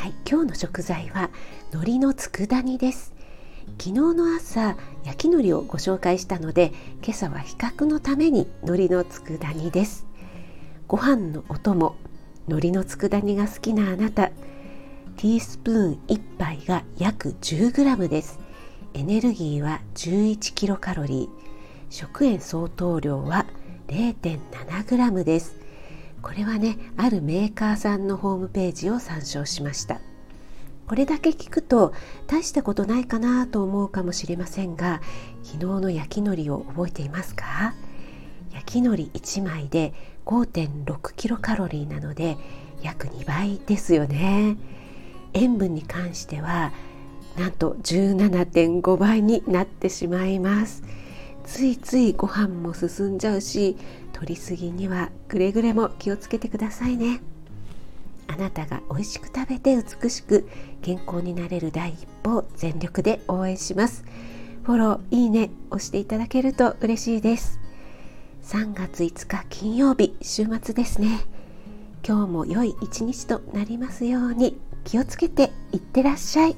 はい、今日の食材は海苔の佃煮です。昨日の朝焼き海苔をご紹介したので今朝は比較のために海苔の佃煮です。ご飯のお供海苔の佃煮が好きなあなたティースプーン1杯が約 10g です。エネルギーは11キロカロリー。食塩相当量は 0.7g です。これはねあるメーカーさんのホームページを参照しました。これだけ聞くと大したことないかなと思うかもしれませんが昨日の焼き海苔を覚えていますか？焼き海苔1枚で5.6キロカロリーなので約2倍ですよね。塩分に関してはなんと17.5倍になってしまいます。ついついご飯も進んじゃうし取りすぎにはくれぐれも気をつけてくださいね。あなたが美味しく食べて美しく健康になれる第一歩を全力で応援します。フォローいいね押していただけると嬉しいです。3月5日金曜日週末ですね。今日も良い一日となりますように気をつけていってらっしゃい。